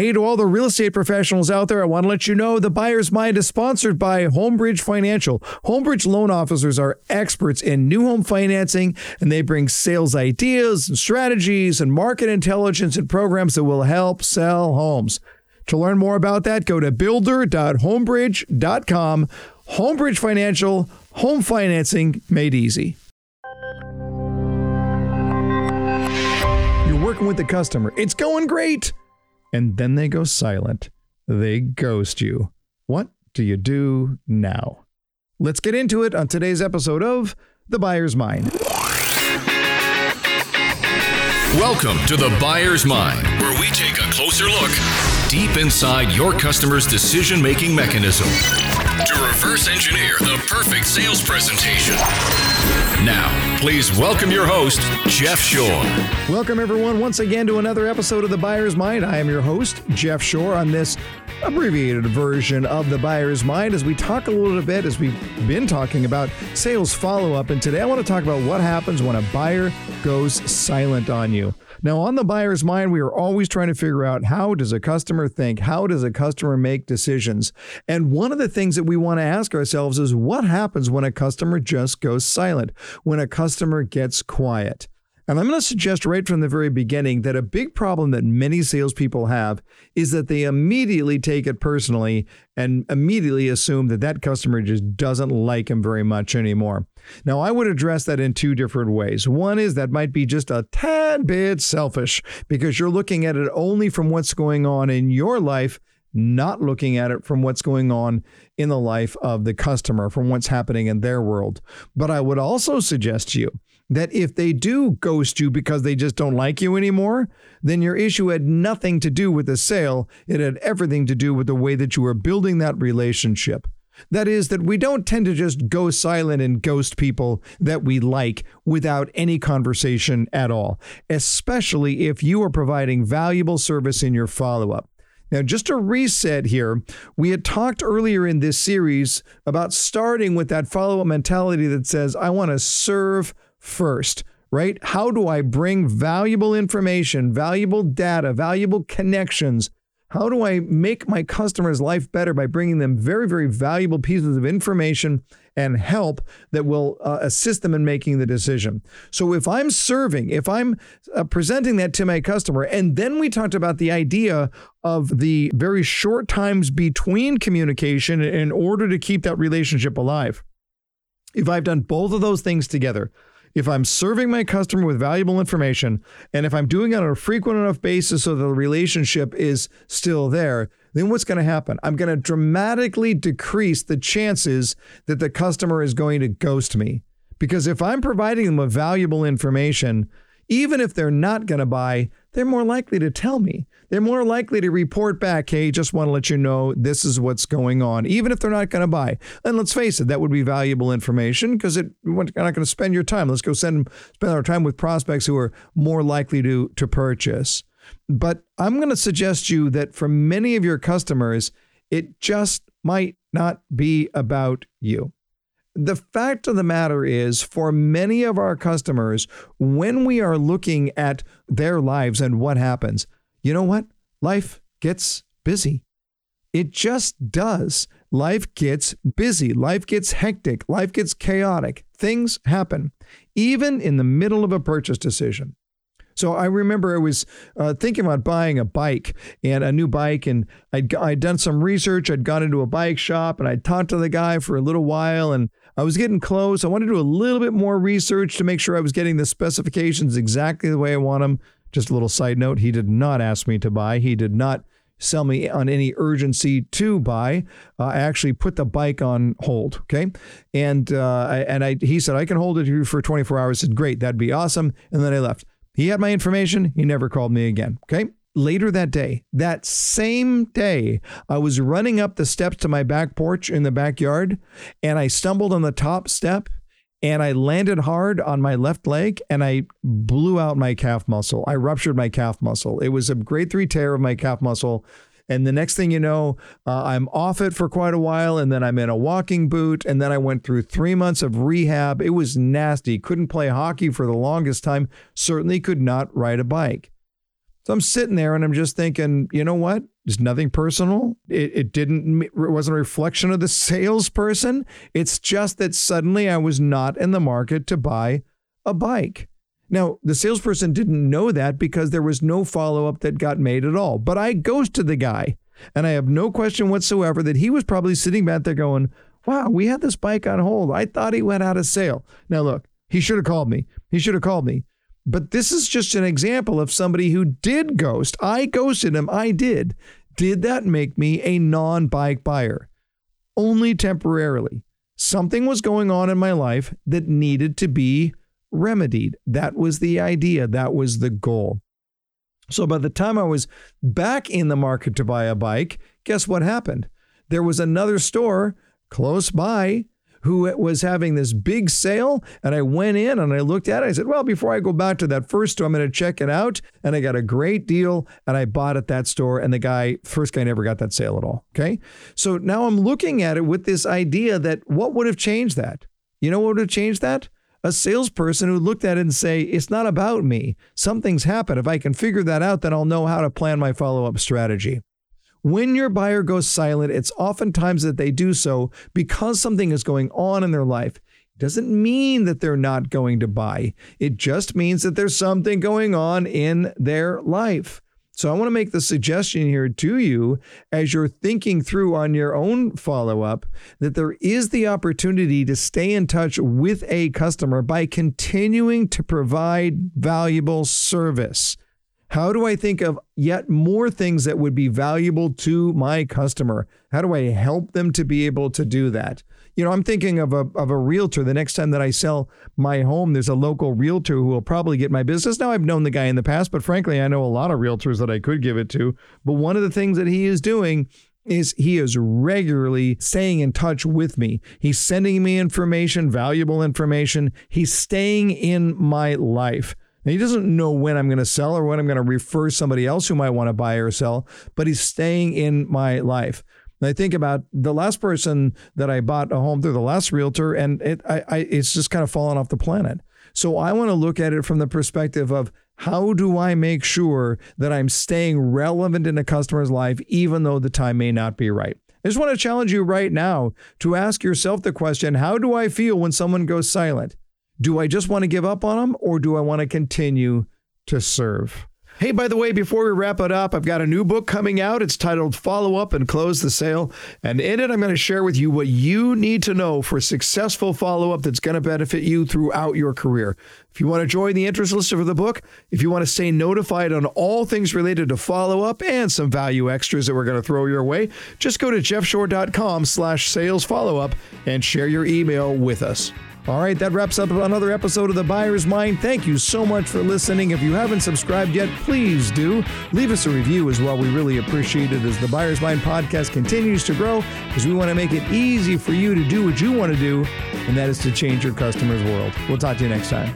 Hey, to all the real estate professionals out there, I want to let you know the Buyer's Mind is sponsored by Homebridge Financial. Homebridge loan officers are experts in new home financing, and they bring sales ideas and strategies and market intelligence and programs that will help sell homes. To learn more about that, go to builder.homebridge.com. Homebridge Financial, home financing made easy. You're working with the customer, it's going great and then they go silent. They ghost you. What do you do now? Let's get into it on today's episode of The Buyer's Mind. Welcome to The Buyer's Mind, where we take a closer look deep inside your customer's decision making mechanism to reverse engineer the perfect sales presentation. Now, please welcome your host, Jeff Shore. Welcome, everyone, once again to another episode of The Buyer's Mind. I am your host, Jeff Shore, on this abbreviated version of The Buyer's Mind as we talk a little bit, as we've been talking about sales follow up. And today I want to talk about what happens when a buyer goes silent on you. Now, on the buyer's mind, we are always trying to figure out how does a customer think? How does a customer make decisions? And one of the things that we want to ask ourselves is what happens when a customer just goes silent, when a customer gets quiet? And I'm going to suggest right from the very beginning that a big problem that many salespeople have is that they immediately take it personally and immediately assume that that customer just doesn't like him very much anymore. Now, I would address that in two different ways. One is that might be just a tad bit selfish because you're looking at it only from what's going on in your life not looking at it from what's going on in the life of the customer, from what's happening in their world. But I would also suggest to you that if they do ghost you because they just don't like you anymore, then your issue had nothing to do with the sale. It had everything to do with the way that you were building that relationship. That is, that we don't tend to just go silent and ghost people that we like without any conversation at all, especially if you are providing valuable service in your follow up. Now, just a reset here, we had talked earlier in this series about starting with that follow up mentality that says, I want to serve first, right? How do I bring valuable information, valuable data, valuable connections? How do I make my customer's life better by bringing them very, very valuable pieces of information and help that will uh, assist them in making the decision? So, if I'm serving, if I'm uh, presenting that to my customer, and then we talked about the idea of the very short times between communication in order to keep that relationship alive. If I've done both of those things together, if I'm serving my customer with valuable information, and if I'm doing it on a frequent enough basis so the relationship is still there, then what's going to happen? I'm going to dramatically decrease the chances that the customer is going to ghost me. Because if I'm providing them with valuable information, even if they're not going to buy, they're more likely to tell me. They're more likely to report back, hey, just want to let you know this is what's going on, even if they're not going to buy. And let's face it, that would be valuable information because it we're not going to spend your time. Let's go send spend our time with prospects who are more likely to to purchase. But I'm going to suggest you that for many of your customers, it just might not be about you. The fact of the matter is, for many of our customers, when we are looking at their lives and what happens, you know what? Life gets busy. It just does. Life gets busy. Life gets hectic. Life gets chaotic. Things happen, even in the middle of a purchase decision. So I remember I was uh, thinking about buying a bike and a new bike, and I'd, I'd done some research. I'd gone into a bike shop and I'd talked to the guy for a little while, and I was getting close. I wanted to do a little bit more research to make sure I was getting the specifications exactly the way I want them. Just a little side note, he did not ask me to buy. He did not sell me on any urgency to buy. Uh, I actually put the bike on hold. Okay, and uh, I, and I he said I can hold it for 24 hours. I said great, that'd be awesome. And then I left. He had my information. He never called me again. Okay. Later that day, that same day, I was running up the steps to my back porch in the backyard and I stumbled on the top step and I landed hard on my left leg and I blew out my calf muscle. I ruptured my calf muscle. It was a grade three tear of my calf muscle. And the next thing you know, uh, I'm off it for quite a while. And then I'm in a walking boot. And then I went through three months of rehab. It was nasty. Couldn't play hockey for the longest time. Certainly could not ride a bike. So I'm sitting there and I'm just thinking, you know what? It's nothing personal. It, it didn't, it wasn't a reflection of the salesperson. It's just that suddenly I was not in the market to buy a bike. Now, the salesperson didn't know that because there was no follow up that got made at all. But I ghosted the guy. And I have no question whatsoever that he was probably sitting back there going, wow, we had this bike on hold. I thought he went out of sale. Now, look, he should have called me. He should have called me. But this is just an example of somebody who did ghost. I ghosted him. I did. Did that make me a non bike buyer? Only temporarily. Something was going on in my life that needed to be remedied. That was the idea. That was the goal. So by the time I was back in the market to buy a bike, guess what happened? There was another store close by who was having this big sale. And I went in and I looked at it. I said, well, before I go back to that first store, I'm going to check it out. And I got a great deal and I bought at that store. And the guy, first guy never got that sale at all. Okay. So now I'm looking at it with this idea that what would have changed that? You know what would have changed that? A salesperson who looked at it and say, it's not about me. Something's happened. If I can figure that out, then I'll know how to plan my follow-up strategy. When your buyer goes silent, it's oftentimes that they do so because something is going on in their life. It doesn't mean that they're not going to buy. It just means that there's something going on in their life. So I want to make the suggestion here to you as you're thinking through on your own follow up that there is the opportunity to stay in touch with a customer by continuing to provide valuable service. How do I think of yet more things that would be valuable to my customer? How do I help them to be able to do that? You know, I'm thinking of a, of a realtor. The next time that I sell my home, there's a local realtor who will probably get my business. Now, I've known the guy in the past, but frankly, I know a lot of realtors that I could give it to. But one of the things that he is doing is he is regularly staying in touch with me. He's sending me information, valuable information. He's staying in my life. And he doesn't know when I'm going to sell or when I'm going to refer somebody else who might want to buy or sell, but he's staying in my life. And I think about the last person that I bought a home through, the last realtor, and it, I, I, it's just kind of fallen off the planet. So I want to look at it from the perspective of how do I make sure that I'm staying relevant in a customer's life, even though the time may not be right? I just want to challenge you right now to ask yourself the question how do I feel when someone goes silent? Do I just want to give up on them or do I want to continue to serve? Hey, by the way, before we wrap it up, I've got a new book coming out. It's titled Follow Up and Close the Sale. And in it, I'm going to share with you what you need to know for successful follow up that's going to benefit you throughout your career. If you want to join the interest list for the book, if you want to stay notified on all things related to follow up and some value extras that we're going to throw your way, just go to jeffshore.com slash sales follow up and share your email with us. All right, that wraps up another episode of The Buyer's Mind. Thank you so much for listening. If you haven't subscribed yet, please do. Leave us a review as well. We really appreciate it as The Buyer's Mind podcast continues to grow because we want to make it easy for you to do what you want to do, and that is to change your customer's world. We'll talk to you next time.